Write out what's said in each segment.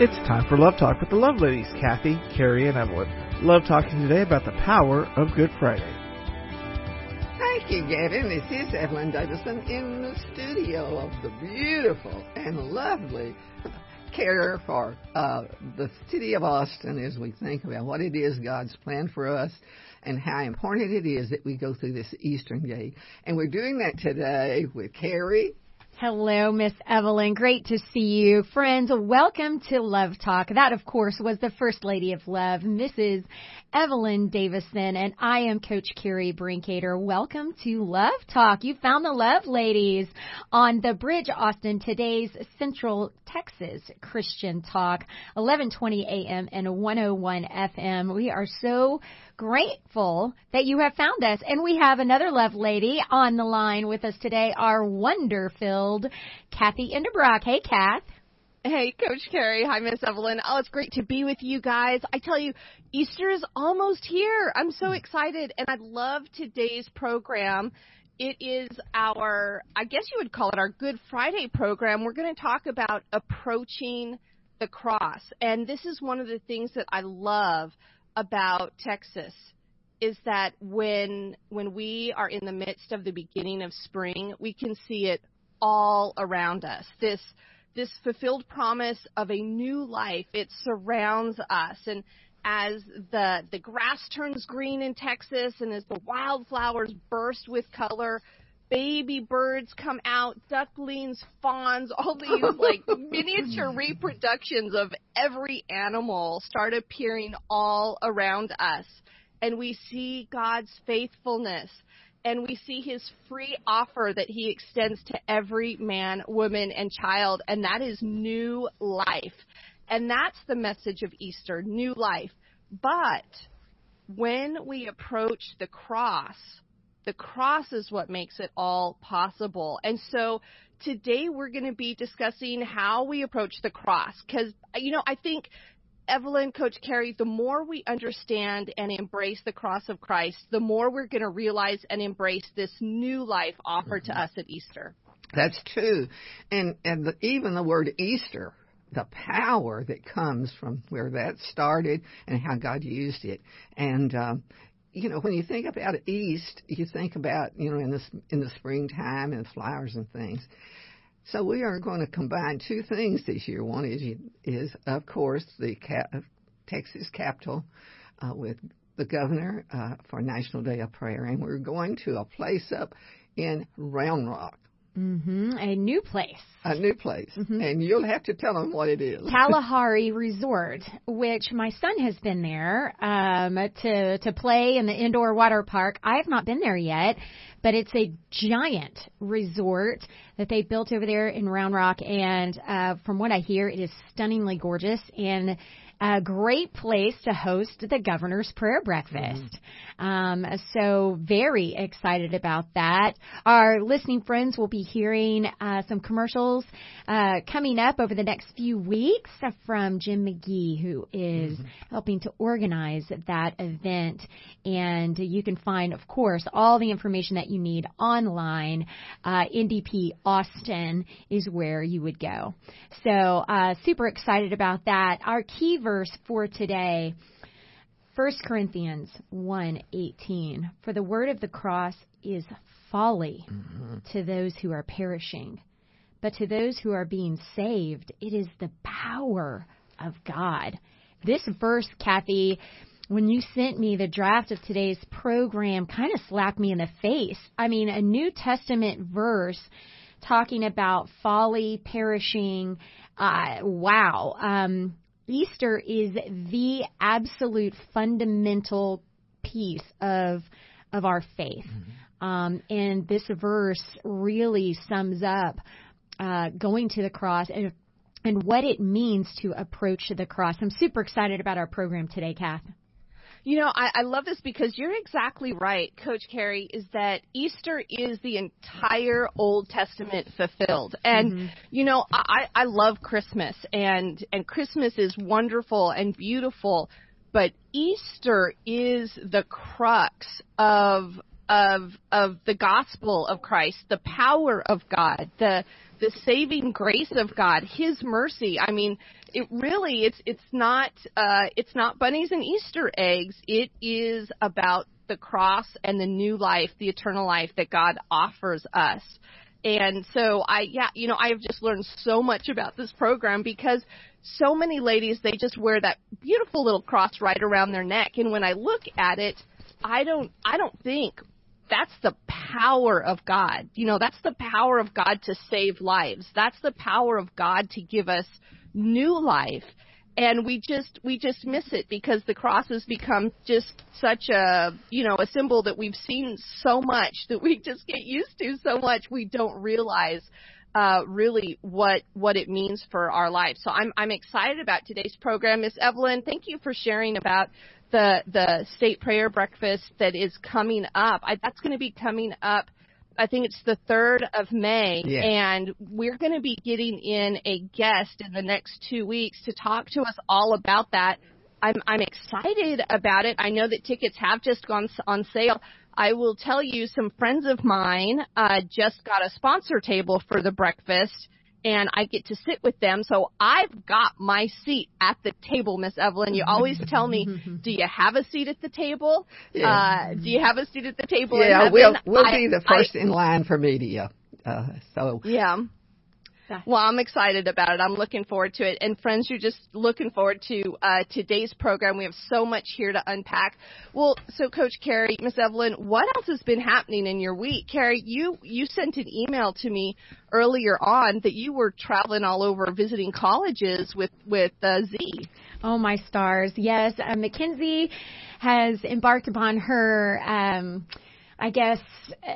It's time for Love Talk with the Love Ladies, Kathy, Carrie, and Evelyn. Love talking today about the power of Good Friday. Thank you, Gavin. This is Evelyn Davison in the studio of the beautiful and lovely care for uh, the city of Austin as we think about what it is God's plan for us and how important it is that we go through this Eastern Day. And we're doing that today with Carrie Hello, Miss Evelyn. Great to see you. Friends, welcome to Love Talk. That, of course, was the First Lady of Love, Mrs. Evelyn Davison, and I am Coach Carrie Brinkater. Welcome to Love Talk. You found the Love Ladies on the Bridge Austin, today's Central Texas Christian Talk, 1120 a.m. and 101 FM. We are so grateful that you have found us. And we have another love lady on the line with us today, our wonder filled Kathy Enderbrock. Hey, Kath. Hey, Coach Carrie. Hi, Miss Evelyn. Oh, it's great to be with you guys. I tell you, Easter is almost here. I'm so excited, and I love today's program. It is our, I guess you would call it our Good Friday program. We're going to talk about approaching the cross. And this is one of the things that I love about Texas is that when when we are in the midst of the beginning of spring, we can see it all around us. This this fulfilled promise of a new life, it surrounds us and as the the grass turns green in Texas and as the wildflowers burst with color, baby birds come out, ducklings, fawns, all these like miniature reproductions of every animal start appearing all around us. And we see God's faithfulness and we see his free offer that he extends to every man, woman, and child, and that is new life. And that's the message of Easter, new life. But when we approach the cross, the cross is what makes it all possible. And so today we're going to be discussing how we approach the cross because, you know, I think Evelyn, Coach Carrie, the more we understand and embrace the cross of Christ, the more we're going to realize and embrace this new life offered mm-hmm. to us at Easter. That's true. And, and the, even the word Easter, the power that comes from where that started and how God used it. And, um, you know, when you think about East, you think about, you know, in the, in the springtime and flowers and things. So we are going to combine two things this year. One is, is of course, the cap, Texas Capitol uh, with the governor uh, for National Day of Prayer, and we're going to a place up in Round Rock. Mm-hmm. A new place. A new place. Mm-hmm. And you'll have to tell them what it is. Kalahari Resort, which my son has been there um, to to play in the indoor water park. I have not been there yet, but it's a giant resort that they built over there in Round Rock, and uh, from what I hear, it is stunningly gorgeous and a great place to host the governor's prayer breakfast. Mm-hmm. Um, so very excited about that. Our listening friends will be hearing uh, some commercials uh, coming up over the next few weeks from Jim McGee, who is mm-hmm. helping to organize that event. And you can find, of course, all the information that you need online. Uh, NDP Austin is where you would go. So uh, super excited about that. Our key verse for today. 1 Corinthians 1:18 For the word of the cross is folly mm-hmm. to those who are perishing but to those who are being saved it is the power of God. This verse Kathy when you sent me the draft of today's program kind of slapped me in the face. I mean a New Testament verse talking about folly perishing uh, wow. Um, Easter is the absolute fundamental piece of of our faith. Mm-hmm. Um, and this verse really sums up uh, going to the cross and and what it means to approach the cross. I'm super excited about our program today, Kath. You know, I, I love this because you're exactly right, Coach Carrie, is that Easter is the entire Old Testament fulfilled. And, mm-hmm. you know, I, I love Christmas and, and Christmas is wonderful and beautiful, but Easter is the crux of of of the gospel of Christ, the power of God, the the saving grace of God, His mercy. I mean, it really it's it's not uh, it's not bunnies and Easter eggs. It is about the cross and the new life, the eternal life that God offers us. And so I yeah, you know, I have just learned so much about this program because so many ladies they just wear that beautiful little cross right around their neck and when I look at it, I don't I don't think that's the power of God. You know, that's the power of God to save lives. That's the power of God to give us new life. And we just we just miss it because the cross has become just such a you know a symbol that we've seen so much that we just get used to so much we don't realize uh, really what what it means for our lives. So I'm I'm excited about today's program, Miss Evelyn. Thank you for sharing about the the state prayer breakfast that is coming up. I, that's going to be coming up. I think it's the third of May, Yeah. and we're going to be getting in a guest in the next two weeks to talk to us all about that. I'm I'm excited about it. I know that tickets have just gone s- on sale. I will tell you, some friends of mine uh, just got a sponsor table for the breakfast, and I get to sit with them. So I've got my seat at the table, Miss Evelyn. You always tell me, "Do you have a seat at the table? Yeah. Uh, do you have a seat at the table?" Yeah, heaven?" we'll we'll I- be the I- first in line for media. Uh, so yeah. Well, I'm excited about it. I'm looking forward to it. And friends, you're just looking forward to uh, today's program. We have so much here to unpack. Well, so Coach Carrie, Miss Evelyn, what else has been happening in your week? Carrie, you you sent an email to me earlier on that you were traveling all over visiting colleges with with uh, Z. Oh my stars! Yes, uh, Mackenzie has embarked upon her. Um, I guess uh,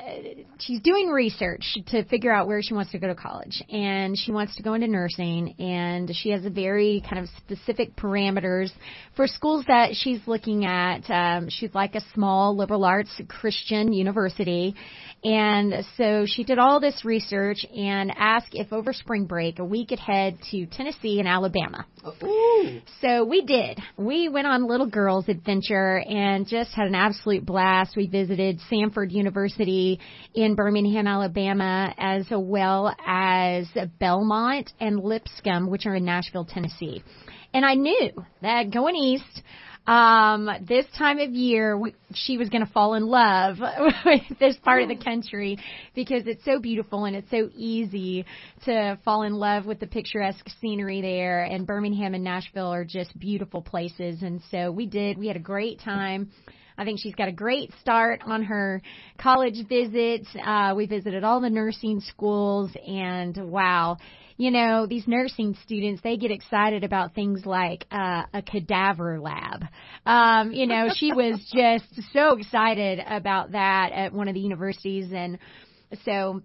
she's doing research to figure out where she wants to go to college, and she wants to go into nursing, and she has a very kind of specific parameters for schools that she's looking at. Um, she's like a small liberal arts Christian university, and so she did all this research and asked if over spring break a we could head to Tennessee and Alabama. Ooh. So we did. We went on little girls adventure and just had an absolute blast. We visited Samford University in Birmingham, Alabama, as well as Belmont and Lipscomb, which are in Nashville, Tennessee. And I knew that going east, um, this time of year, we, she was going to fall in love with this part of the country because it's so beautiful and it's so easy to fall in love with the picturesque scenery there. And Birmingham and Nashville are just beautiful places. And so we did. We had a great time. I think she's got a great start on her college visits. Uh, we visited all the nursing schools, and wow, you know, these nursing students, they get excited about things like uh, a cadaver lab. Um, you know, she was just so excited about that at one of the universities, and so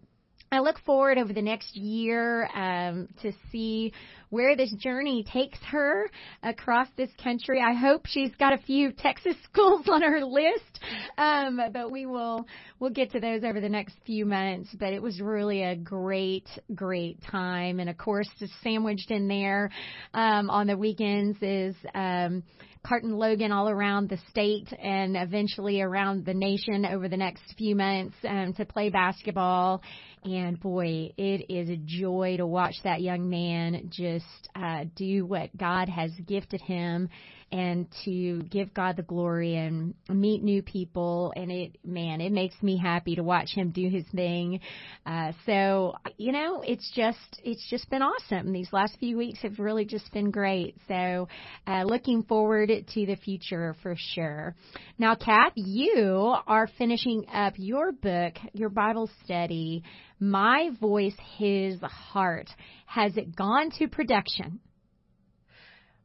I look forward over the next year um, to see where this journey takes her across this country. I hope she's got a few Texas schools on her list, um, but we will we'll get to those over the next few months. But it was really a great, great time, and of course, just sandwiched in there um, on the weekends is. Um, Carton Logan all around the state and eventually around the nation over the next few months um, to play basketball. And boy, it is a joy to watch that young man just uh, do what God has gifted him and to give God the glory and meet new people. And it, man, it makes me happy to watch him do his thing. Uh, so, you know, it's just, it's just been awesome. These last few weeks have really just been great. So, uh, looking forward to the future for sure. Now, Kat, you are finishing up your book, your Bible study, My Voice, His Heart. Has it gone to production?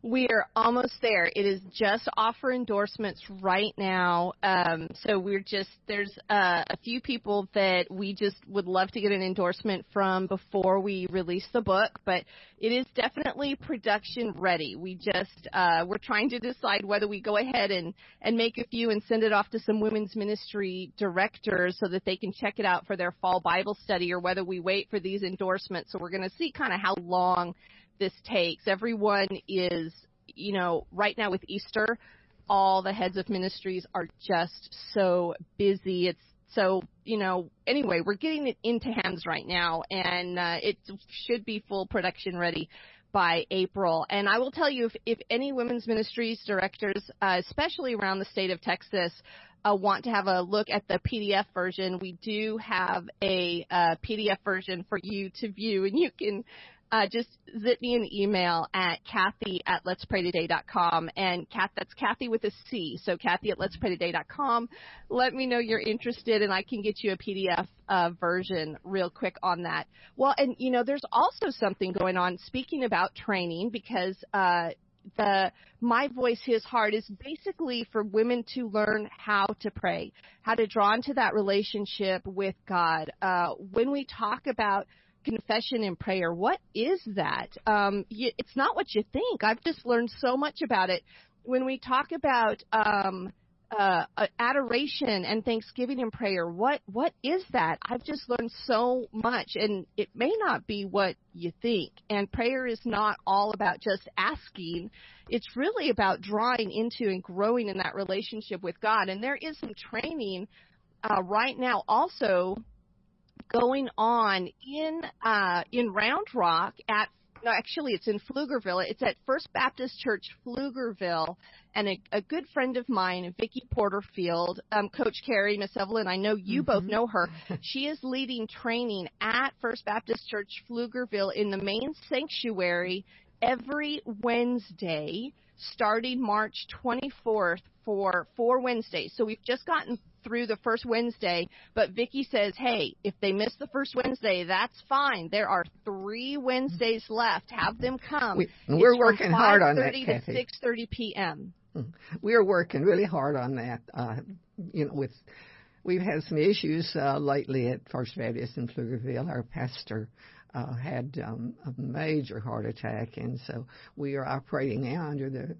We are almost there. It is just offer endorsements right now. Um, so we're just there's uh, a few people that we just would love to get an endorsement from before we release the book, but it is definitely production ready. We just uh, we're trying to decide whether we go ahead and and make a few and send it off to some women's ministry directors so that they can check it out for their fall Bible study, or whether we wait for these endorsements. So we're going to see kind of how long this takes. Everyone is, you know, right now with Easter, all the heads of ministries are just so busy. It's So, you know, anyway, we're getting it into hands right now, and uh, it should be full production ready by April. And I will tell you, if, if any women's ministries directors, uh, especially around the state of Texas, uh, want to have a look at the PDF version, we do have a uh, PDF version for you to view, and you can uh, just zip me an email at Kathy at Let's Pray Today.com. And Kath, that's Kathy with a C. So Kathy at Let's Pray Today.com. Let me know you're interested and I can get you a PDF uh, version real quick on that. Well, and you know, there's also something going on speaking about training because, uh, the my voice his heart is basically for women to learn how to pray how to draw into that relationship with god uh, when we talk about confession and prayer. What is that? Um, you, it's not what you think. I've just learned so much about it. When we talk about um, uh, adoration and thanksgiving and prayer, what what is that? I've just learned so much, and it may not be what you think. And prayer is not all about just asking. It's really about drawing into and growing in that relationship with God. And there is some training uh, right now also going on in uh, in Round Rock at no, actually it's in Pflugerville. It's at First Baptist Church Pflugerville, and a, a good friend of mine, Vicki Porterfield, um, Coach Carrie, Miss Evelyn. I know you mm-hmm. both know her. She is leading training at First Baptist Church Pflugerville in the main sanctuary every Wednesday, starting March 24th for four Wednesdays. So we've just gotten through the first Wednesday, but Vicki says, hey, if they miss the first Wednesday, that's fine. There are three Wednesdays left. Have them come. We, we're working hard on that, Kathy. to 6.30 p.m. Hmm. We're working really hard on that. Uh, you know, with we've had some issues uh, lately at First Baptist in Pflugerville. Our pastor uh, had um, a major heart attack, and so we are operating now under the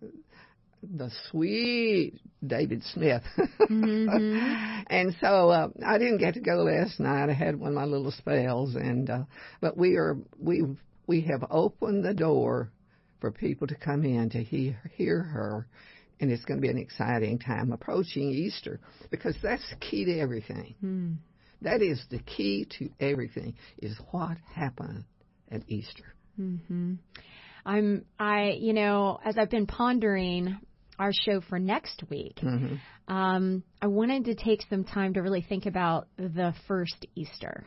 the sweet David Smith. mm-hmm. and so uh, I didn't get to go last night. I had one of my little spells, and uh, but we are we we have opened the door for people to come in to hear hear her. And it's going to be an exciting time approaching Easter because that's the key to everything. Mm. That is the key to everything is what happened at Easter. Mm-hmm. I'm I you know as I've been pondering our show for next week, mm-hmm. um, I wanted to take some time to really think about the first Easter.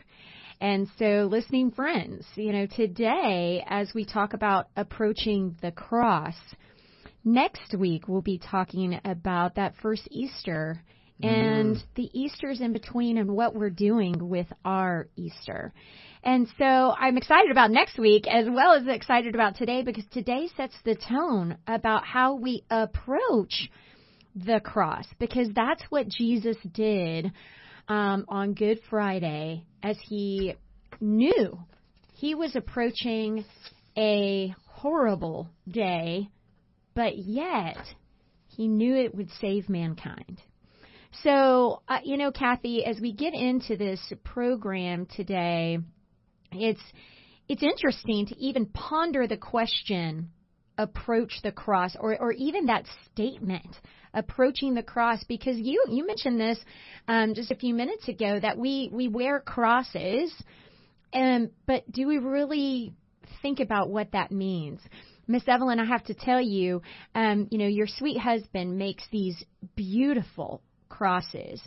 And so, listening friends, you know, today, as we talk about approaching the cross, next week we'll be talking about that first Easter and mm. the Easter's in between and what we're doing with our Easter. And so I'm excited about next week as well as excited about today because today sets the tone about how we approach the cross because that's what Jesus did um, on Good Friday as he knew he was approaching a horrible day, but yet he knew it would save mankind. So, uh, you know, Kathy, as we get into this program today, it's it's interesting to even ponder the question approach the cross or or even that statement approaching the cross because you you mentioned this um, just a few minutes ago that we we wear crosses um, but do we really think about what that means? Miss Evelyn, I have to tell you, um, you know, your sweet husband makes these beautiful crosses.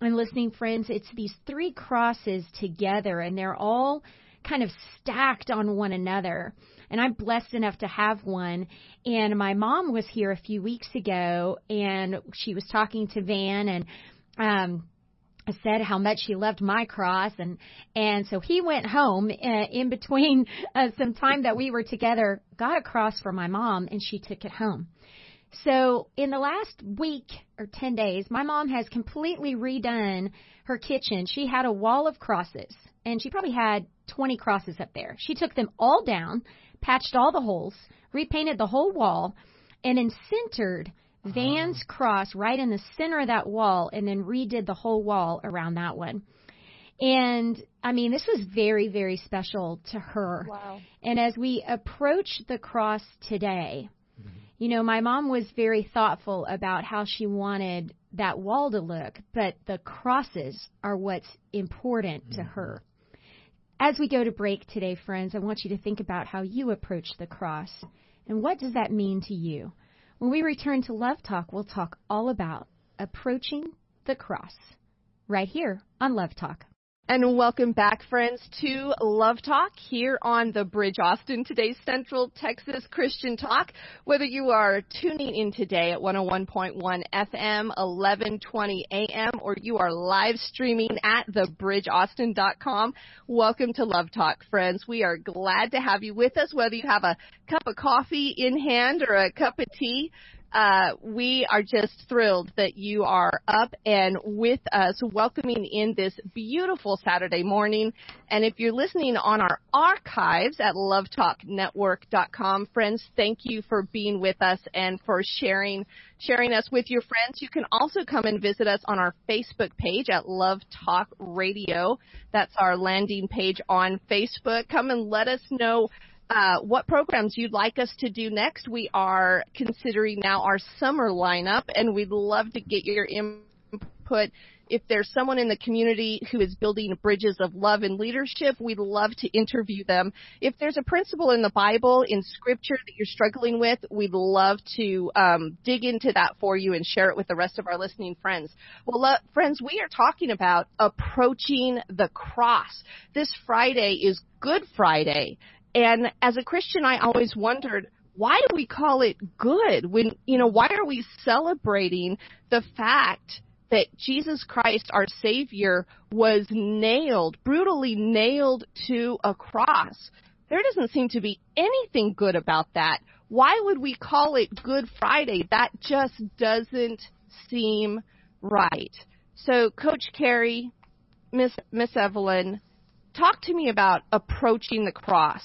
And listening friends, it's these three crosses together, and they're all kind of stacked on one another. And I'm blessed enough to have one. And my mom was here a few weeks ago and she was talking to Van and, um, said how much she loved my cross and and so he went home uh, in between uh, some time that we were together got a cross for my mom and she took it home so in the last week or 10 days my mom has completely redone her kitchen she had a wall of crosses and she probably had 20 crosses up there. She took them all down, patched all the holes, repainted the whole wall, and then centered Van's uh-huh. cross right in the center of that wall and then redid the whole wall around that one. And I mean, this was very, very special to her. Wow. And as we approach the cross today. You know, my mom was very thoughtful about how she wanted that wall to look, but the crosses are what's important to mm-hmm. her. As we go to break today, friends, I want you to think about how you approach the cross and what does that mean to you. When we return to Love Talk, we'll talk all about approaching the cross right here on Love Talk. And welcome back, friends, to Love Talk here on the Bridge Austin, today's Central Texas Christian Talk. Whether you are tuning in today at 101.1 FM, 1120 AM, or you are live streaming at thebridgeaustin.com, welcome to Love Talk, friends. We are glad to have you with us, whether you have a cup of coffee in hand or a cup of tea uh, we are just thrilled that you are up and with us, welcoming in this beautiful Saturday morning. And if you're listening on our archives at lovetalknetwork.com, friends, thank you for being with us and for sharing sharing us with your friends. You can also come and visit us on our Facebook page at Love Talk Radio. That's our landing page on Facebook. Come and let us know uh, what programs you'd like us to do next. We are considering now our summer lineup, and we'd love to get your input. If there's someone in the community who is building bridges of love and leadership, we'd love to interview them. If there's a principle in the Bible, in Scripture that you're struggling with, we'd love to um, dig into that for you and share it with the rest of our listening friends. Well, lo- friends, we are talking about approaching the cross. This Friday is Good Friday. And as a Christian, I always wondered, why do we call it good when, you know, why are we celebrating the fact that Jesus Christ, our Savior, was nailed, brutally nailed to a cross? There doesn't seem to be anything good about that. Why would we call it Good Friday? That just doesn't seem right. So, Coach Carrie, Miss Miss Evelyn, talk to me about approaching the cross.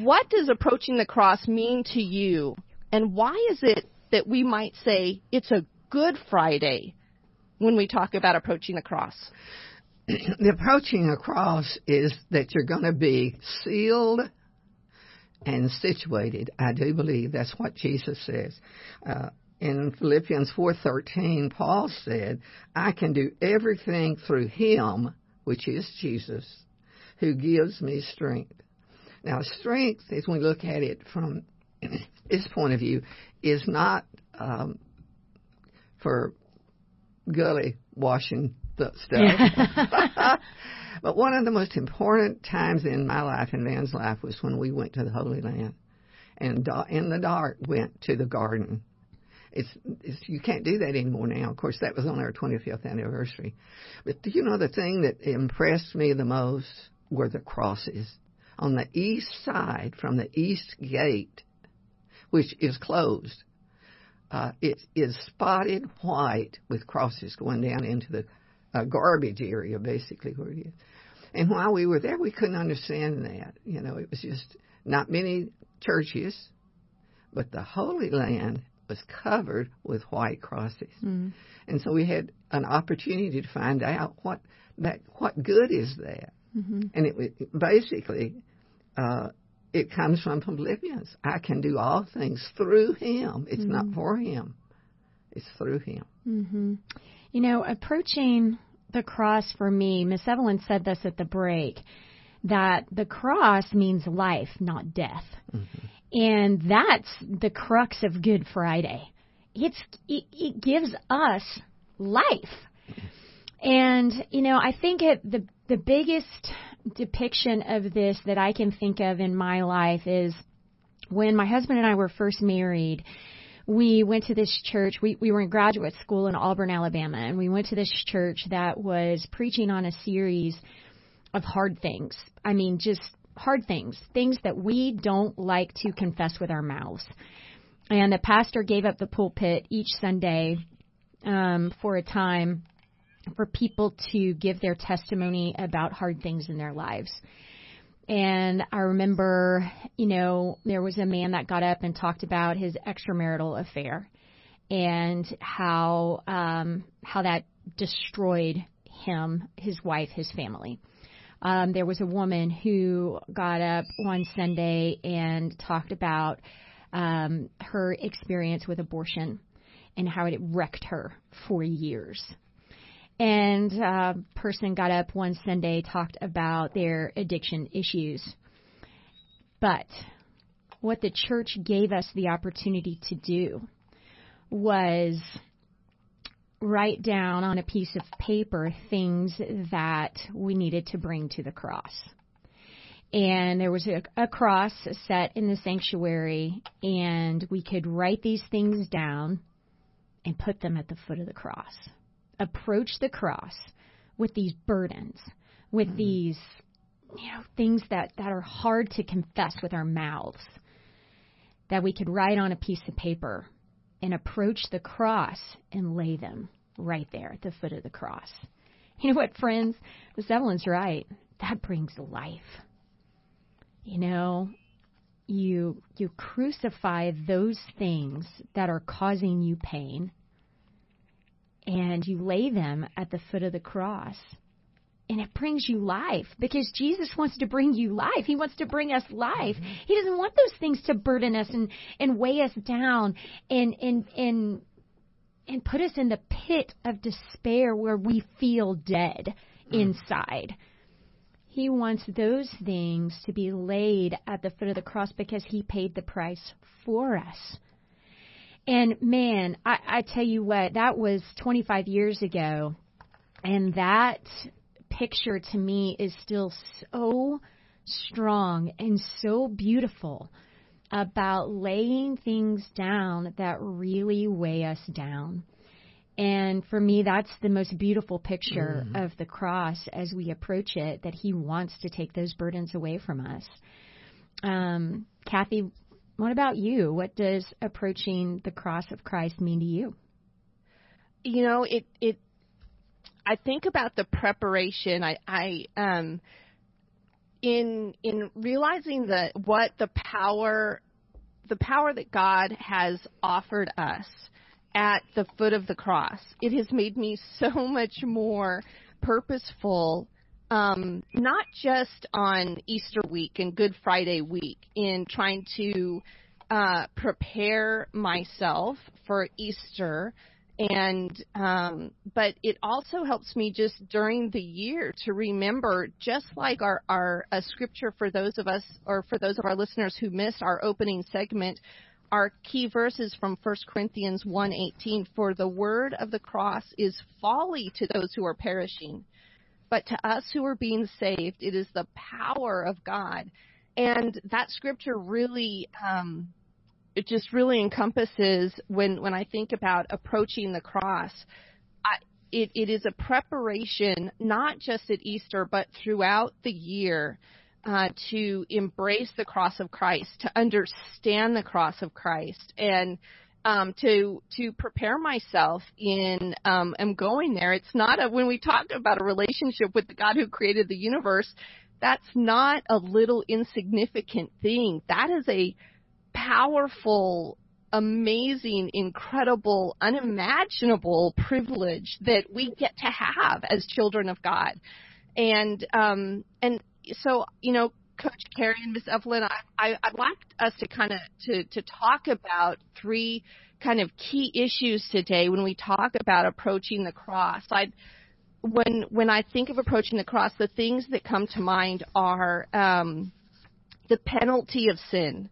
What does approaching the cross mean to you? And why is it that we might say it's a good Friday when we talk about approaching the cross? the approaching the cross is that you're going to be sealed and situated. I do believe that's what Jesus says. Uh, in Philippians 4:13, Paul said, "I can do everything through Him, which is Jesus, who gives me strength." Now, strength, as we look at it from this point of view, is not um, for gully washing the stuff. but one of the most important times in my life and Van's life was when we went to the Holy Land and in the dark went to the garden. It's, it's you can't do that anymore now. Of course, that was on our 25th anniversary. But do you know the thing that impressed me the most were the crosses on the east side from the east gate, which is closed. Uh, it is spotted white with crosses going down into the uh, garbage area, basically where it is. And while we were there, we couldn't understand that. You know, it was just not many churches, but the Holy Land was covered with white crosses. Mm. And so we had an opportunity to find out what that what good is that. Mm-hmm. And it, basically uh, it comes from Philippians. I can do all things through Him. It's mm-hmm. not for Him. It's through Him. Mm-hmm. You know, approaching the cross for me, Miss Evelyn said this at the break, that the cross means life, not death. Mm-hmm. And that's the crux of Good Friday. It's it, it gives us life. And you know, I think it, the the biggest depiction of this that I can think of in my life is when my husband and I were first married. We went to this church. We we were in graduate school in Auburn, Alabama, and we went to this church that was preaching on a series of hard things. I mean, just hard things, things that we don't like to confess with our mouths. And the pastor gave up the pulpit each Sunday um, for a time for people to give their testimony about hard things in their lives. And I remember, you know, there was a man that got up and talked about his extramarital affair and how um, how that destroyed him, his wife, his family. Um, there was a woman who got up one Sunday and talked about um, her experience with abortion and how it wrecked her for years. And a uh, person got up one Sunday, talked about their addiction issues. But what the church gave us the opportunity to do was write down on a piece of paper things that we needed to bring to the cross. And there was a, a cross set in the sanctuary, and we could write these things down and put them at the foot of the cross. Approach the cross with these burdens, with mm-hmm. these you know things that that are hard to confess with our mouths that we could write on a piece of paper and approach the cross and lay them right there at the foot of the cross. You know what, friends? Miss Evelyn's right. That brings life. You know, you you crucify those things that are causing you pain and you lay them at the foot of the cross and it brings you life because Jesus wants to bring you life. He wants to bring us life. Mm-hmm. He doesn't want those things to burden us and, and weigh us down and, and, and, and put us in the pit of despair where we feel dead mm. inside. He wants those things to be laid at the foot of the cross because he paid the price for us. And man, I, I tell you what, that was 25 years ago. And that picture to me is still so strong and so beautiful about laying things down that really weigh us down. And for me, that's the most beautiful picture mm. of the cross as we approach it, that He wants to take those burdens away from us. Um, Kathy, what about you? What does approaching the cross of Christ mean to you? You know, it it I think about the preparation. I, I um, in in realizing that what the power, the power that God has offered us at the foot of the cross, it has made me so much more purposeful. Um, not just on Easter week and Good Friday week in trying to uh, prepare myself for Easter, and um, but it also helps me just during the year to remember just like our our a scripture for those of us or for those of our listeners who missed our opening segment our key verses from 1 Corinthians 1:18 for the word of the cross is folly to those who are perishing but to us who are being saved it is the power of God and that scripture really um, it just really encompasses when when I think about approaching the cross. I, it, it is a preparation not just at Easter but throughout the year uh, to embrace the cross of Christ, to understand the cross of Christ, and um, to to prepare myself in um, am going there. It's not a when we talk about a relationship with the God who created the universe. That's not a little insignificant thing. That is a powerful, amazing, incredible, unimaginable privilege that we get to have as children of God. And um, and so you know, Coach Carrie and Miss Evelyn, I, I, I'd like us to kind of to to talk about three kind of key issues today when we talk about approaching the cross. I when when I think of approaching the cross, the things that come to mind are um, the penalty of sin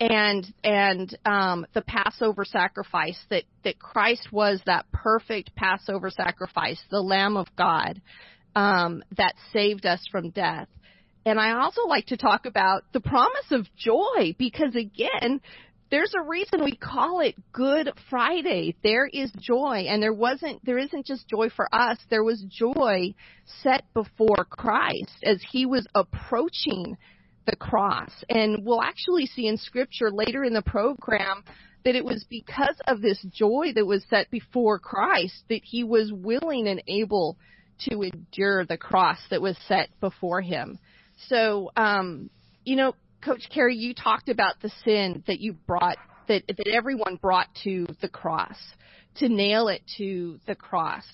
and and um, the Passover sacrifice that that Christ was that perfect Passover sacrifice, the Lamb of God um, that saved us from death. And I also like to talk about the promise of joy because again, there's a reason we call it Good Friday. There is joy and there wasn't there isn't just joy for us. There was joy set before Christ as he was approaching the cross. And we'll actually see in scripture later in the program that it was because of this joy that was set before Christ that he was willing and able to endure the cross that was set before him. So, um, you know, Coach Carrie, you talked about the sin that you brought, that, that everyone brought to the cross, to nail it to the cross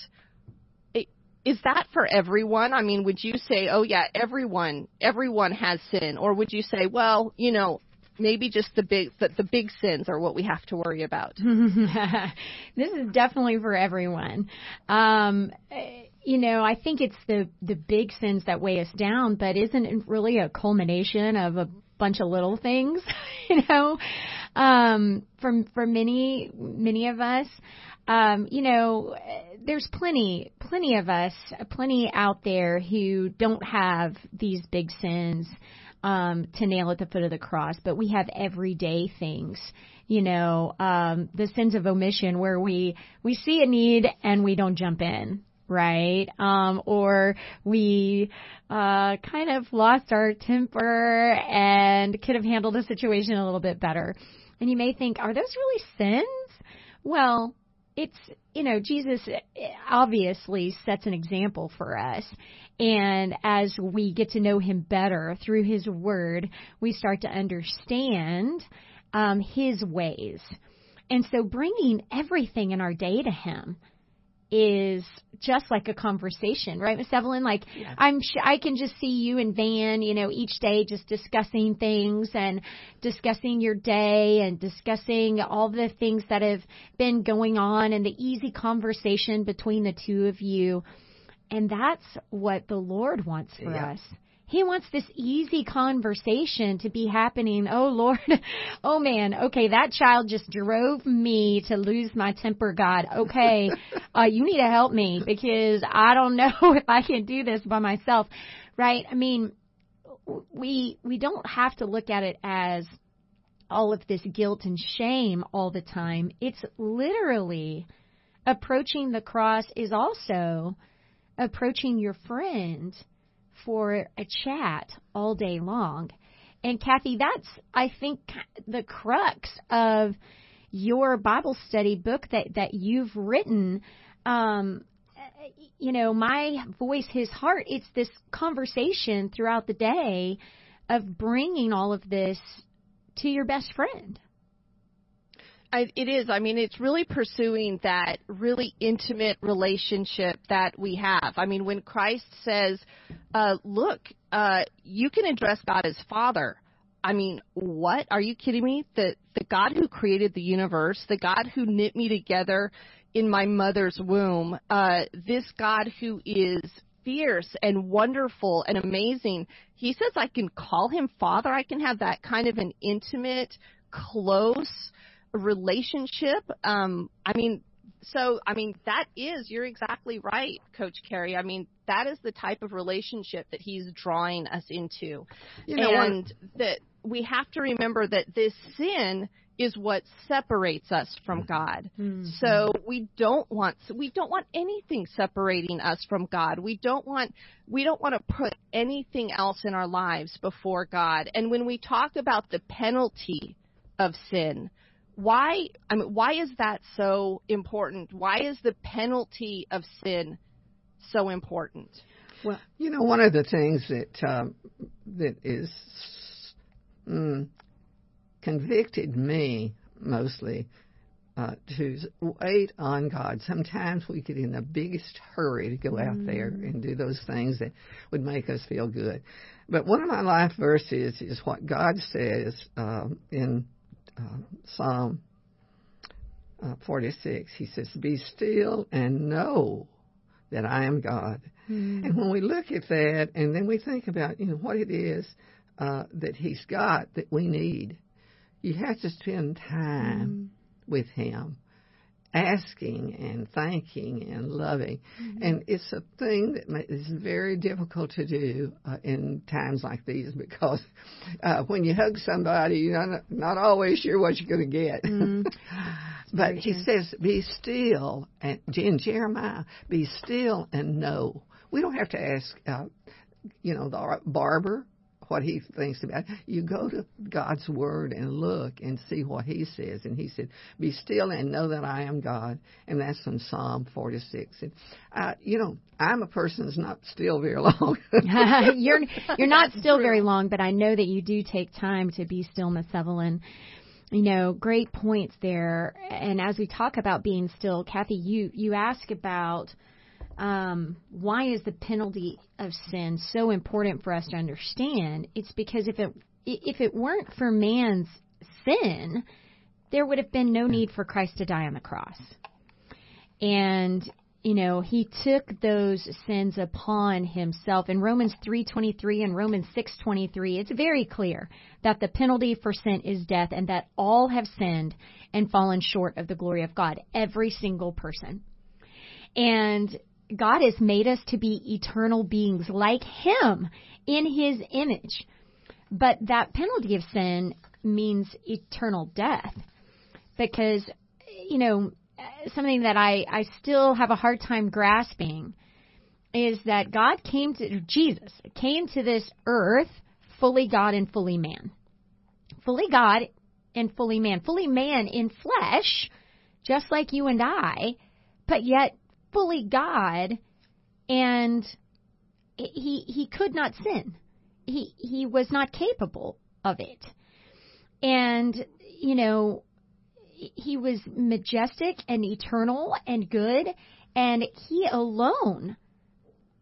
is that for everyone? I mean, would you say, oh yeah, everyone, everyone has sin, or would you say, well, you know, maybe just the big the, the big sins are what we have to worry about. this is definitely for everyone. Um, you know, I think it's the the big sins that weigh us down, but isn't it really a culmination of a bunch of little things? you know, um, for for many many of us. Um, you know, there's plenty, plenty of us, plenty out there who don't have these big sins um, to nail at the foot of the cross, but we have everyday things. You know, um, the sins of omission where we we see a need and we don't jump in, right? Um, or we uh, kind of lost our temper and could have handled the situation a little bit better. And you may think, are those really sins? Well, it's you know Jesus obviously sets an example for us and as we get to know him better through his word we start to understand um, his ways and so bringing everything in our day to him is just like a conversation, right, Miss Evelyn? Like yeah. I'm, sh- I can just see you and Van, you know, each day just discussing things and discussing your day and discussing all the things that have been going on and the easy conversation between the two of you. And that's what the Lord wants for yeah. us. He wants this easy conversation to be happening. Oh Lord, oh man, okay, that child just drove me to lose my temper, God. Okay, uh, you need to help me because I don't know if I can do this by myself, right? I mean, we we don't have to look at it as all of this guilt and shame all the time. It's literally approaching the cross is also approaching your friend for a chat all day long. And Kathy, that's, I think, the crux of your Bible study book that, that you've written. Um, you know, my voice, his heart, it's this conversation throughout the day of bringing all of this to your best friend. I, it is. I mean, it's really pursuing that really intimate relationship that we have. I mean, when Christ says, uh, "Look, uh, you can address God as Father." I mean, what? Are you kidding me? The the God who created the universe, the God who knit me together in my mother's womb, uh, this God who is fierce and wonderful and amazing. He says I can call him Father. I can have that kind of an intimate, close relationship. Um, I mean, so I mean that is you're exactly right, Coach Carrie. I mean that is the type of relationship that he's drawing us into, you know, and that we have to remember that this sin is what separates us from. God. Mm-hmm. So we don't want we don't want anything separating us from God. We don't want we don't want to put anything else in our lives before God. And when we talk about the penalty of sin, why I mean why is that so important? Why is the penalty of sin so important? Well, you know, one of the things that um, that is mm, convicted me mostly uh, to wait on God. Sometimes we get in the biggest hurry to go out mm. there and do those things that would make us feel good. But one of my life verses is what God says um, in uh, Psalm uh, 46. He says, Be still and know that I am God. Mm-hmm. And when we look at that and then we think about, you know, what it is uh, that He's got that we need, you have to spend time mm-hmm. with Him asking and thanking and loving. Mm-hmm. And it's a thing that is very difficult to do uh, in times like these because uh, when you hug somebody, you're not, not always sure what you're going to get. Mm-hmm. but he says, be still, and in Jeremiah, be still and know. We don't have to ask, uh, you know, the barber what he thinks about. You go to God's word and look and see what he says. And he said, "Be still and know that I am God." And that's from Psalm 46. And uh, you know, I'm a person that's not still very long. you're you're not still very long, but I know that you do take time to be still, Miss Evelyn. You know, great points there. And as we talk about being still, Kathy, you you ask about um, why is the penalty of sin so important for us to understand? It's because if it if it weren't for man's sin, there would have been no need for Christ to die on the cross. And you know, he took those sins upon himself. In Romans 3:23 and Romans 6:23, it's very clear that the penalty for sin is death and that all have sinned and fallen short of the glory of God, every single person. And God has made us to be eternal beings like him in his image. But that penalty of sin means eternal death because you know something that I, I still have a hard time grasping is that God came to, Jesus came to this earth fully God and fully man. Fully God and fully man. Fully man in flesh, just like you and I, but yet fully God and he, he could not sin. He, he was not capable of it. And, you know, he was majestic and eternal and good, and he alone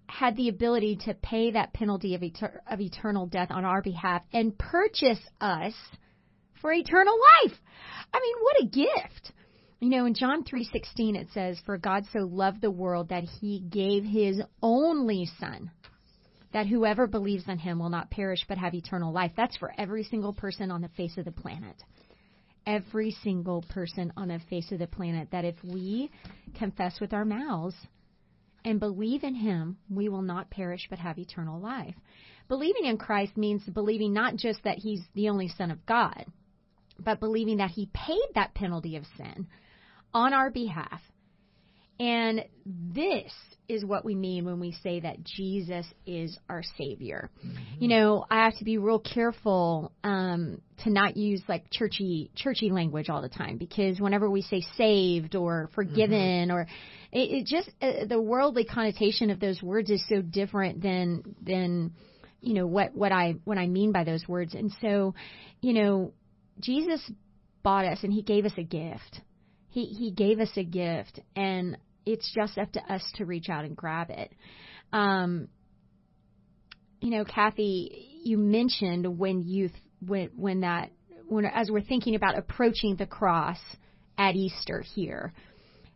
had the ability to pay that penalty of, of eternal death on our behalf and purchase us for eternal life. I mean, what a gift. You know, in John 3:16 it says, "For God so loved the world that he gave his only son, that whoever believes in him will not perish but have eternal life." That's for every single person on the face of the planet every single person on the face of the planet that if we confess with our mouths and believe in Him, we will not perish but have eternal life. Believing in Christ means believing not just that He's the only Son of God, but believing that He paid that penalty of sin on our behalf. And this is what we mean when we say that Jesus is our Savior. Mm-hmm. You know, I have to be real careful um, to not use like churchy churchy language all the time because whenever we say saved or forgiven mm-hmm. or it, it just uh, the worldly connotation of those words is so different than than you know what what I what I mean by those words. And so, you know, Jesus bought us and he gave us a gift. He he gave us a gift and it's just up to us to reach out and grab it. Um, you know, Kathy, you mentioned when youth when when that when as we're thinking about approaching the cross at Easter here,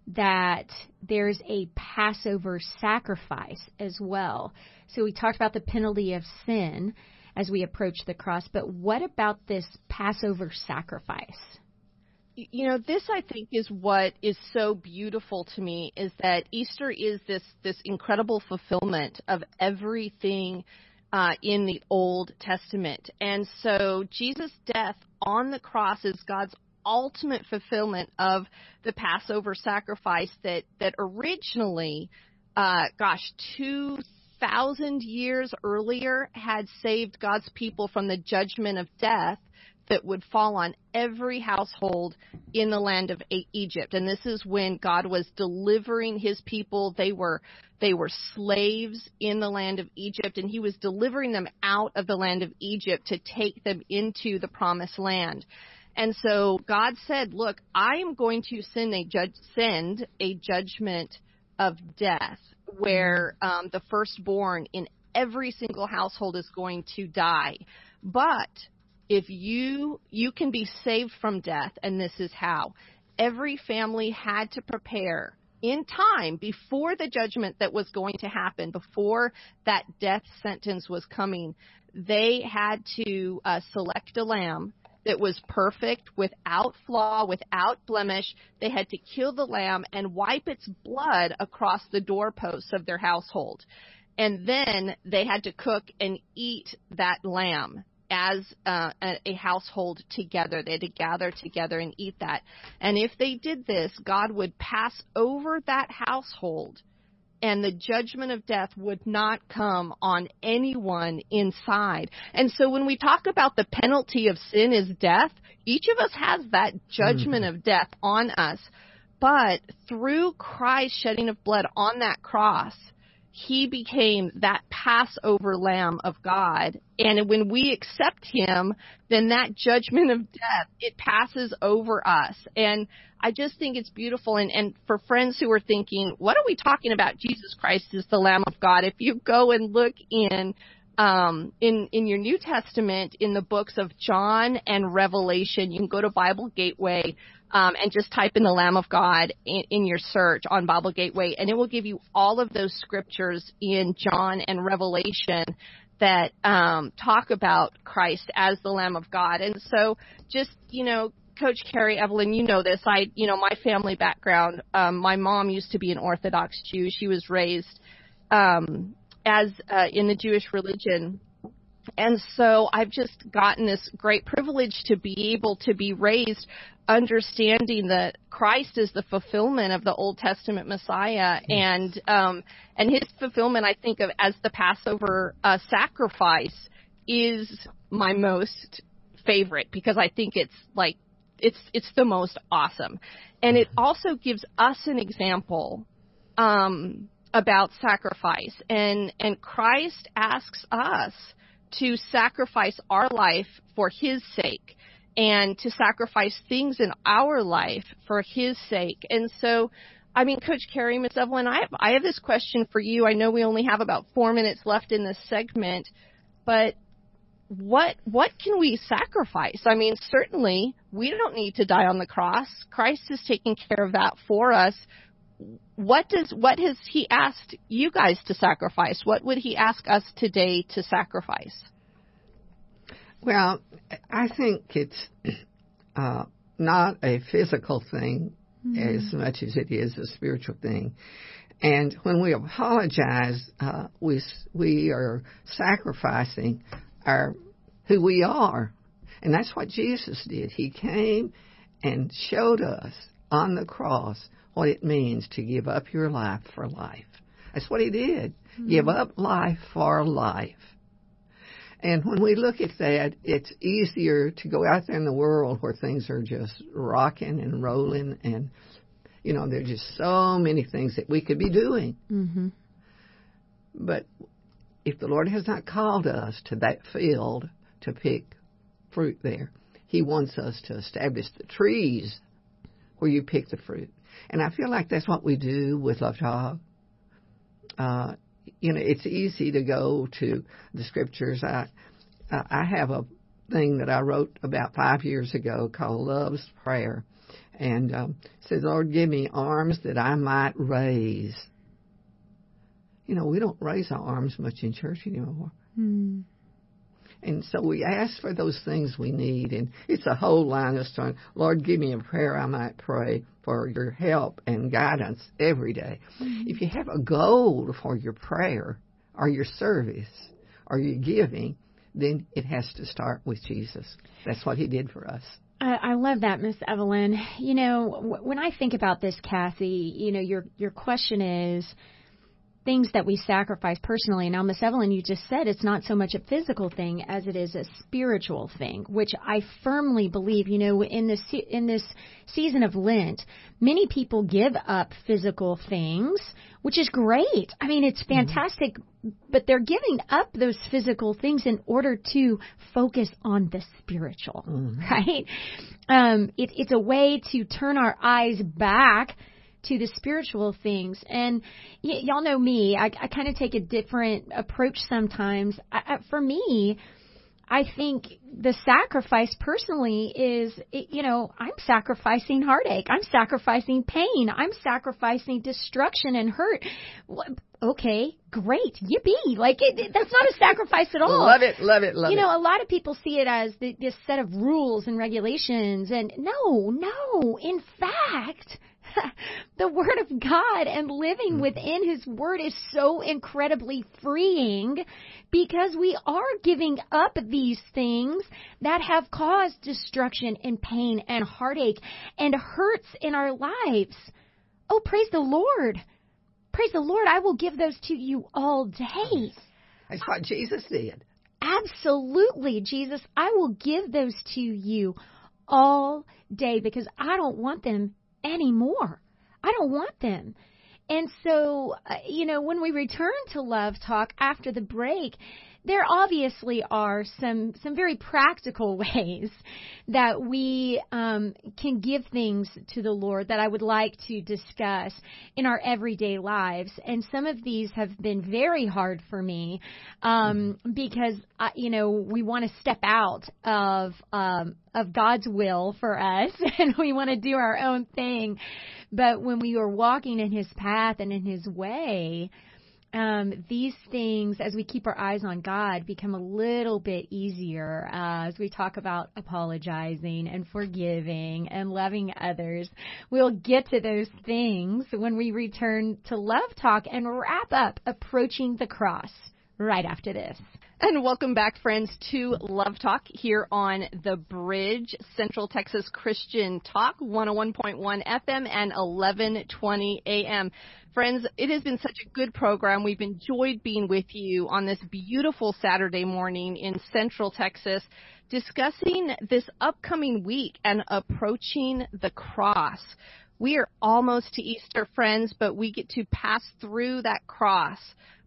that there's a Passover sacrifice as well. So we talked about the penalty of sin as we approach the cross, but what about this Passover sacrifice? You know this i think is what is so beautiful to me is that easter is this this incredible fulfillment of everything uh, in the old testament. And so jesus death on the cross is god's ultimate fulfillment of the passover sacrifice that that originally uh, gosh two thousand years earlier had saved god's people from the judgment of death that would fall on every household in the land of Egypt. And this is when God was delivering his people. They were they were slaves in the land of Egypt and he was delivering them out of the land of Egypt to take them into the promised land. And so God said, "Look, I am going to send a judge, send a judgment of death where um, the firstborn in every single household is going to die. But if you you can be saved from death and this is how. Every family had to prepare in time before the judgment that was going to happen before that death sentence was coming. They had to uh, select a lamb that was perfect without flaw without blemish. They had to kill the lamb and wipe its blood across the doorposts of their household. And then they had to cook and eat that lamb as uh, a, a household together. They had to gather together and eat that. And if they did this, God would pass over that household and the judgment of death would not come on anyone inside. And so when we talk about the penalty of sin is death, each of us has that judgment mm-hmm. of death on us. But through Christ's shedding of blood on that cross, he became that Passover lamb of God. And when we accept him, then that judgment of death, it passes over us. And I just think it's beautiful. And, and for friends who are thinking, what are we talking about? Jesus Christ is the Lamb of God. If you go and look in um, in in your New Testament in the books of John and Revelation. You can go to Bible Gateway um, and just type in the Lamb of God in, in your search on Bible Gateway, and it will give you all of those scriptures in John and Revelation that um, talk about Christ as the Lamb of God. And so, just you know, Coach Carrie Evelyn, you know this. I, you know, my family background. Um, my mom used to be an Orthodox Jew. She was raised um, as uh, in the Jewish religion. And so I've just gotten this great privilege to be able to be raised understanding that Christ is the fulfillment of the Old Testament Messiah and um and his fulfillment I think of as the Passover uh, sacrifice is my most favorite because I think it's like it's it's the most awesome. And it also gives us an example um about sacrifice and and Christ asks us to sacrifice our life for his sake and to sacrifice things in our life for his sake. And so I mean, Coach Carrie, Miss Evelyn, I have, I have this question for you. I know we only have about four minutes left in this segment, but what what can we sacrifice? I mean, certainly we don't need to die on the cross. Christ is taking care of that for us what does what has he asked you guys to sacrifice? What would he ask us today to sacrifice? Well, I think it's uh, not a physical thing mm-hmm. as much as it is a spiritual thing. And when we apologize, uh, we we are sacrificing our who we are, and that's what Jesus did. He came and showed us on the cross what it means to give up your life for life. That's what he did. Mm-hmm. Give up life for life. And when we look at that, it's easier to go out there in the world where things are just rocking and rolling and, you know, there's just so many things that we could be doing. Mm-hmm. But if the Lord has not called us to that field to pick fruit there, He wants us to establish the trees where you pick the fruit. And I feel like that's what we do with Love Talk. Uh, you know, it's easy to go to the scriptures. I I have a thing that I wrote about five years ago called Love's Prayer, and um, it says, "Lord, give me arms that I might raise." You know, we don't raise our arms much in church anymore. Mm. And so we ask for those things we need. And it's a whole line of song. Lord, give me a prayer I might pray for your help and guidance every day. Mm-hmm. If you have a goal for your prayer or your service or your giving, then it has to start with Jesus. That's what he did for us. I, I love that, Miss Evelyn. You know, when I think about this, Kathy, you know, your your question is, things that we sacrifice personally. Now, Miss Evelyn, you just said it's not so much a physical thing as it is a spiritual thing, which I firmly believe. You know, in this in this season of Lent, many people give up physical things, which is great. I mean, it's mm-hmm. fantastic, mm-hmm. but they're giving up those physical things in order to focus on the spiritual, mm-hmm. right? Um, it, it's a way to turn our eyes back to the spiritual things. And y- y'all know me, I, I kind of take a different approach sometimes. I, I, for me, I think the sacrifice personally is, you know, I'm sacrificing heartache. I'm sacrificing pain. I'm sacrificing destruction and hurt. Okay, great, yippee! Like it, it, that's not a sacrifice at all. Love it, love it, love you it. You know, a lot of people see it as the, this set of rules and regulations, and no, no. In fact, the Word of God and living mm. within His Word is so incredibly freeing because we are giving up these things that have caused destruction and pain and heartache and hurts in our lives. Oh, praise the Lord. Praise the Lord. I will give those to you all day. That's what Jesus did. Absolutely, Jesus. I will give those to you all day because I don't want them anymore. I don't want them. And so, uh, you know, when we return to Love Talk after the break, there obviously are some some very practical ways that we um, can give things to the Lord that I would like to discuss in our everyday lives, and some of these have been very hard for me um, because uh, you know we want to step out of um, of God's will for us, and we want to do our own thing, but when we are walking in His path and in His way um, these things, as we keep our eyes on God, become a little bit easier uh, as we talk about apologizing and forgiving and loving others. We'll get to those things when we return to Love Talk and wrap up Approaching the Cross right after this. And welcome back, friends, to Love Talk here on The Bridge, Central Texas Christian Talk, 101.1 FM and 1120 AM. Friends, it has been such a good program. We've enjoyed being with you on this beautiful Saturday morning in Central Texas, discussing this upcoming week and approaching the cross. We are almost to Easter, friends, but we get to pass through that cross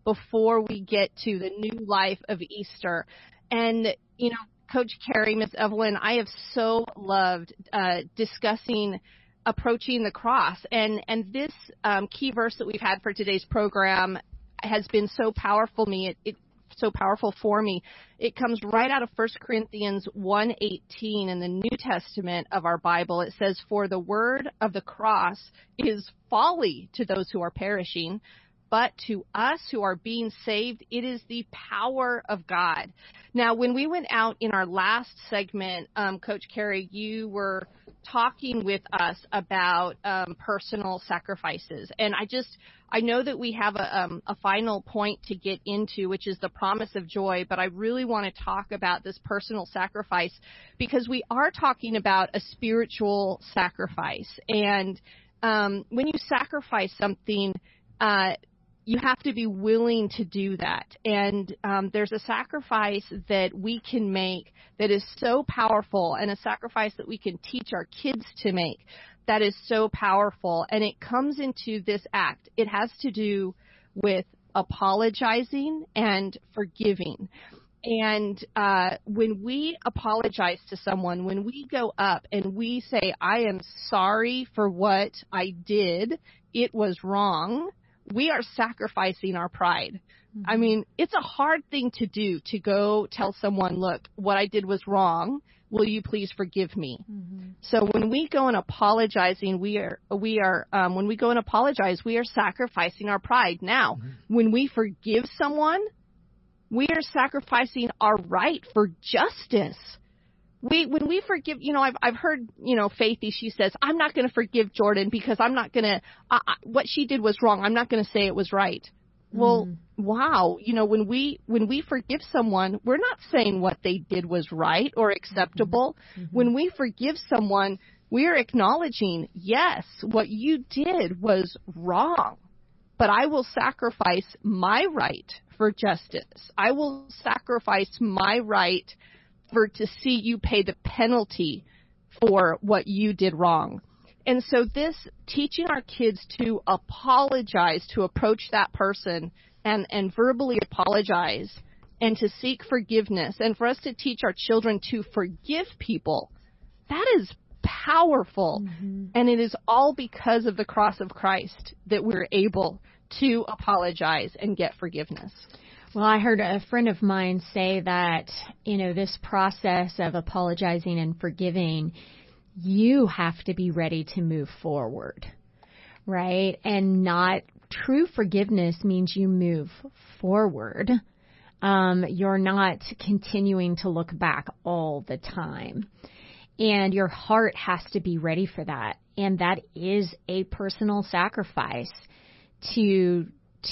before we get to the new life of Easter. And, you know, Coach Carrie, Miss Evelyn, I have so loved uh, discussing approaching the cross. And, and this um, key verse that we've had for today's program has been so powerful me. It, it so powerful for me. It comes right out of 1 Corinthians 1:18 in the New Testament of our Bible. It says, "For the word of the cross is folly to those who are perishing, but to us who are being saved, it is the power of God. Now, when we went out in our last segment, um, Coach Carrie, you were talking with us about um, personal sacrifices, and I just I know that we have a, um, a final point to get into, which is the promise of joy, but I really want to talk about this personal sacrifice because we are talking about a spiritual sacrifice, and um, when you sacrifice something. Uh, you have to be willing to do that. And um, there's a sacrifice that we can make that is so powerful, and a sacrifice that we can teach our kids to make that is so powerful. And it comes into this act. It has to do with apologizing and forgiving. And uh, when we apologize to someone, when we go up and we say, I am sorry for what I did, it was wrong, we are sacrificing our pride. Mm-hmm. I mean, it's a hard thing to do to go tell someone, look, what I did was wrong. Will you please forgive me? Mm-hmm. So when we go and apologizing, we are we are um, when we go and apologize, we are sacrificing our pride. Now, mm-hmm. when we forgive someone, we are sacrificing our right for justice we when we forgive you know i've i've heard you know faithy she says i'm not going to forgive jordan because i'm not going to what she did was wrong i'm not going to say it was right well mm. wow you know when we when we forgive someone we're not saying what they did was right or acceptable mm-hmm. mm-hmm. when we forgive someone we're acknowledging yes what you did was wrong but i will sacrifice my right for justice i will sacrifice my right for to see you pay the penalty for what you did wrong. And so this teaching our kids to apologize, to approach that person and, and verbally apologize and to seek forgiveness and for us to teach our children to forgive people, that is powerful. Mm-hmm. And it is all because of the cross of Christ that we're able to apologize and get forgiveness. Well, I heard a friend of mine say that, you know, this process of apologizing and forgiving, you have to be ready to move forward, right? And not true forgiveness means you move forward. Um, you're not continuing to look back all the time. And your heart has to be ready for that. And that is a personal sacrifice to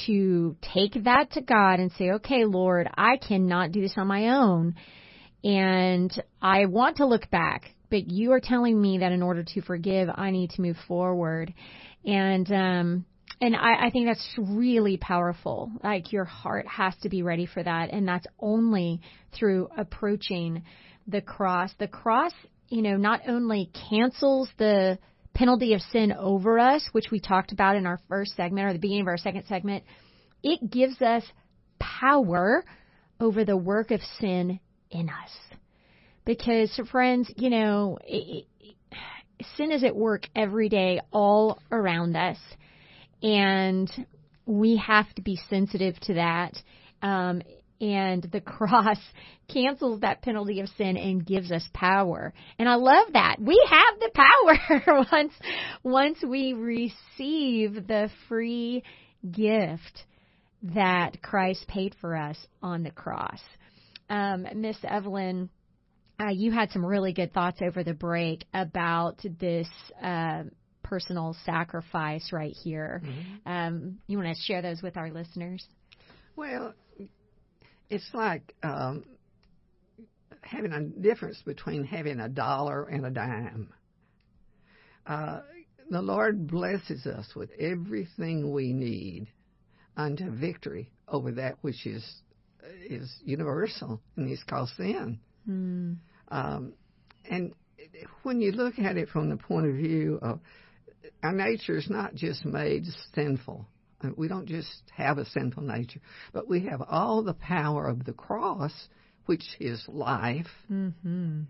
to take that to God and say, okay, Lord, I cannot do this on my own. And I want to look back, but you are telling me that in order to forgive, I need to move forward. And, um, and I, I think that's really powerful. Like your heart has to be ready for that. And that's only through approaching the cross. The cross, you know, not only cancels the penalty of sin over us, which we talked about in our first segment or the beginning of our second segment, it gives us power over the work of sin in us. Because, friends, you know, it, it, sin is at work every day all around us. And we have to be sensitive to that. Um, and the cross cancels that penalty of sin and gives us power. And I love that. We have the power once once we receive the free gift that Christ paid for us on the cross. Um, Miss Evelyn, uh, you had some really good thoughts over the break about this uh, personal sacrifice right here. Mm-hmm. Um, you want to share those with our listeners? Well, it's like um, having a difference between having a dollar and a dime. Uh, the Lord blesses us with everything we need unto victory over that which is is universal and is called sin. Mm. Um, and when you look at it from the point of view of our nature is not just made sinful. We don't just have a sinful nature, but we have all the power of the cross, which is life, mm-hmm.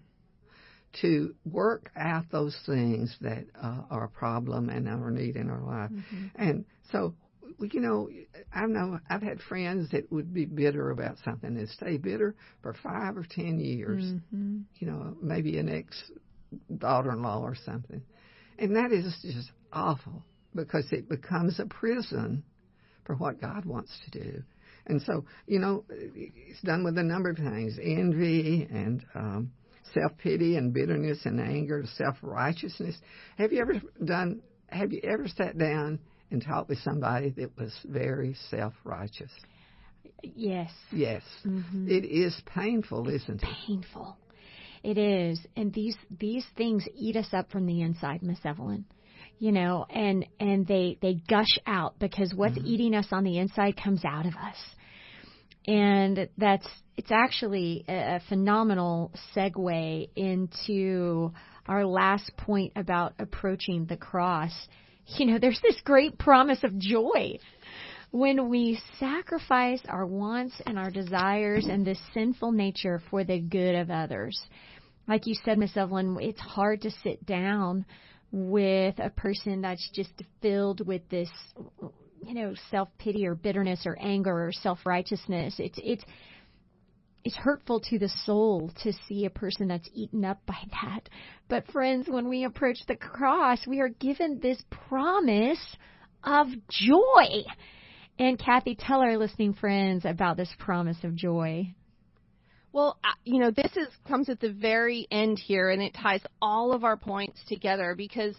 to work out those things that uh, are a problem and are a need in our life. Mm-hmm. And so, you know, I know I've had friends that would be bitter about something and stay bitter for five or ten years. Mm-hmm. You know, maybe an ex daughter-in-law or something, and that is just awful because it becomes a prison for what God wants to do. And so, you know, it's done with a number of things envy and um, self pity and bitterness and anger, self righteousness. Have you ever done, have you ever sat down and talked with somebody that was very self righteous? Yes. Yes. Mm-hmm. It is painful, isn't it? Painful. It is. And these these things eat us up from the inside, Miss Evelyn you know, and and they they gush out because what's mm-hmm. eating us on the inside comes out of us. And that's it's actually a phenomenal segue into our last point about approaching the cross. You know, there's this great promise of joy when we sacrifice our wants and our desires and this sinful nature for the good of others. Like you said, Miss Evelyn, it's hard to sit down with a person that's just filled with this you know self pity or bitterness or anger or self righteousness it's it's it's hurtful to the soul to see a person that's eaten up by that. But friends when we approach the cross we are given this promise of joy. And kathy tell our listening friends about this promise of joy well, you know, this is comes at the very end here, and it ties all of our points together because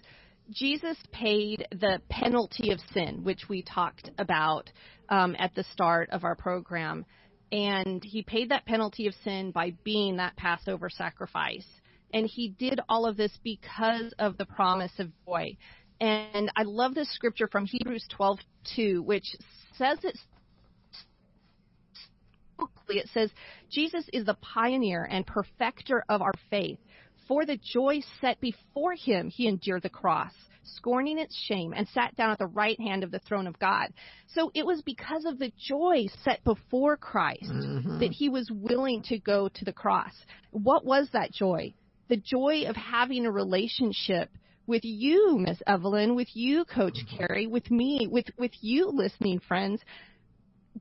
Jesus paid the penalty of sin, which we talked about um, at the start of our program, and he paid that penalty of sin by being that Passover sacrifice. And he did all of this because of the promise of joy. And I love this scripture from Hebrews 12:2, which says it it says, Jesus is the pioneer and perfecter of our faith. For the joy set before him, he endured the cross, scorning its shame, and sat down at the right hand of the throne of God. So it was because of the joy set before Christ mm-hmm. that he was willing to go to the cross. What was that joy? The joy of having a relationship with you, Miss Evelyn, with you, Coach mm-hmm. Carrie, with me, with, with you listening friends.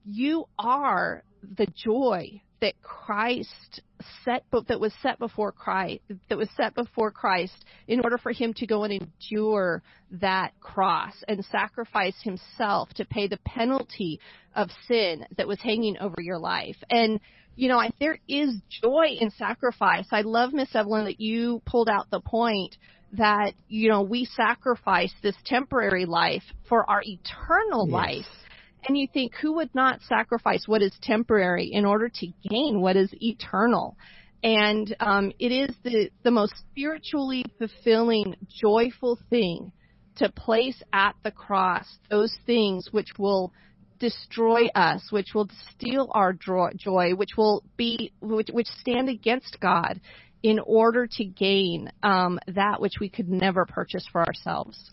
You are the joy that Christ set that was set before Christ that was set before Christ in order for him to go and endure that cross and sacrifice himself to pay the penalty of sin that was hanging over your life. And you know, I, there is joy in sacrifice. I love Miss Evelyn that you pulled out the point that you know we sacrifice this temporary life for our eternal yes. life and you think, who would not sacrifice what is temporary in order to gain what is eternal? And um, it is the, the most spiritually fulfilling, joyful thing to place at the cross those things which will destroy us, which will steal our joy, which will be which, which stand against God, in order to gain um, that which we could never purchase for ourselves.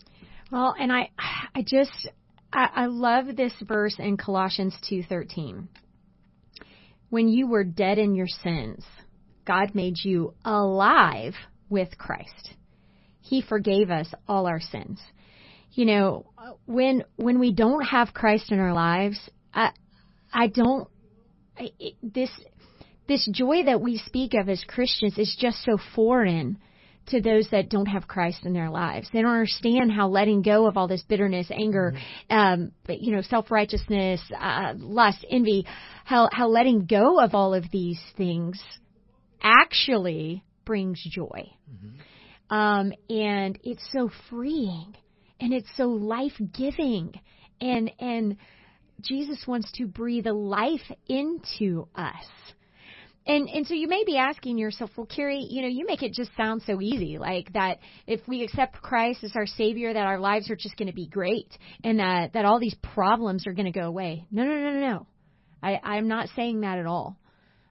Well, and I, I just I, I love this verse in Colossians 2:13. When you were dead in your sins, God made you alive with Christ. He forgave us all our sins. You know, when when we don't have Christ in our lives, I I don't I, this this joy that we speak of as Christians is just so foreign to those that don't have Christ in their lives. They don't understand how letting go of all this bitterness, anger, mm-hmm. um, you know, self righteousness, uh, lust, envy, how how letting go of all of these things actually brings joy. Mm-hmm. Um, and it's so freeing, and it's so life giving, and and Jesus wants to breathe a life into us. And and so you may be asking yourself, well, Carrie, you know, you make it just sound so easy, like that if we accept Christ as our Savior, that our lives are just going to be great, and that that all these problems are going to go away. No, no, no, no, no. I I'm not saying that at all.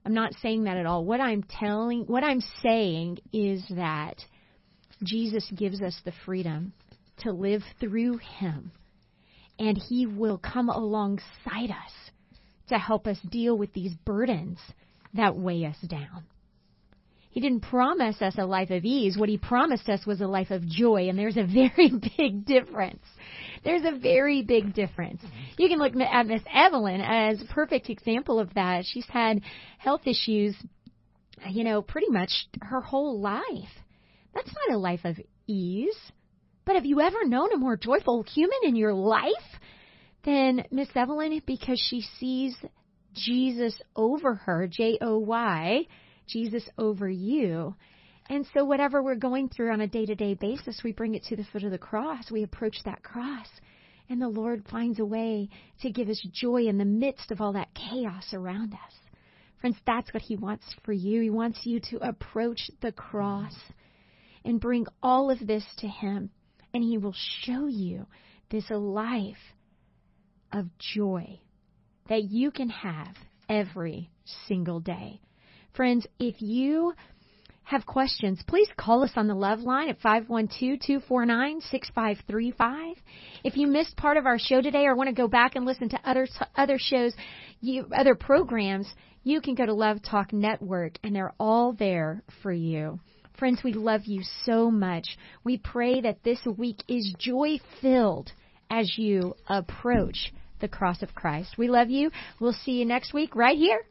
I'm not saying that at all. What I'm telling, what I'm saying is that Jesus gives us the freedom to live through Him, and He will come alongside us to help us deal with these burdens that weigh us down. He didn't promise us a life of ease. What he promised us was a life of joy, and there's a very big difference. There's a very big difference. You can look at Miss Evelyn as a perfect example of that. She's had health issues, you know, pretty much her whole life. That's not a life of ease. But have you ever known a more joyful human in your life than Miss Evelyn because she sees Jesus over her, J O Y, Jesus over you. And so, whatever we're going through on a day to day basis, we bring it to the foot of the cross. We approach that cross. And the Lord finds a way to give us joy in the midst of all that chaos around us. Friends, that's what He wants for you. He wants you to approach the cross and bring all of this to Him. And He will show you this life of joy that you can have every single day. Friends, if you have questions, please call us on the Love Line at 512-249-6535. If you missed part of our show today or want to go back and listen to other other shows, you, other programs, you can go to Love Talk Network and they're all there for you. Friends, we love you so much. We pray that this week is joy filled as you approach the cross of Christ. We love you. We'll see you next week right here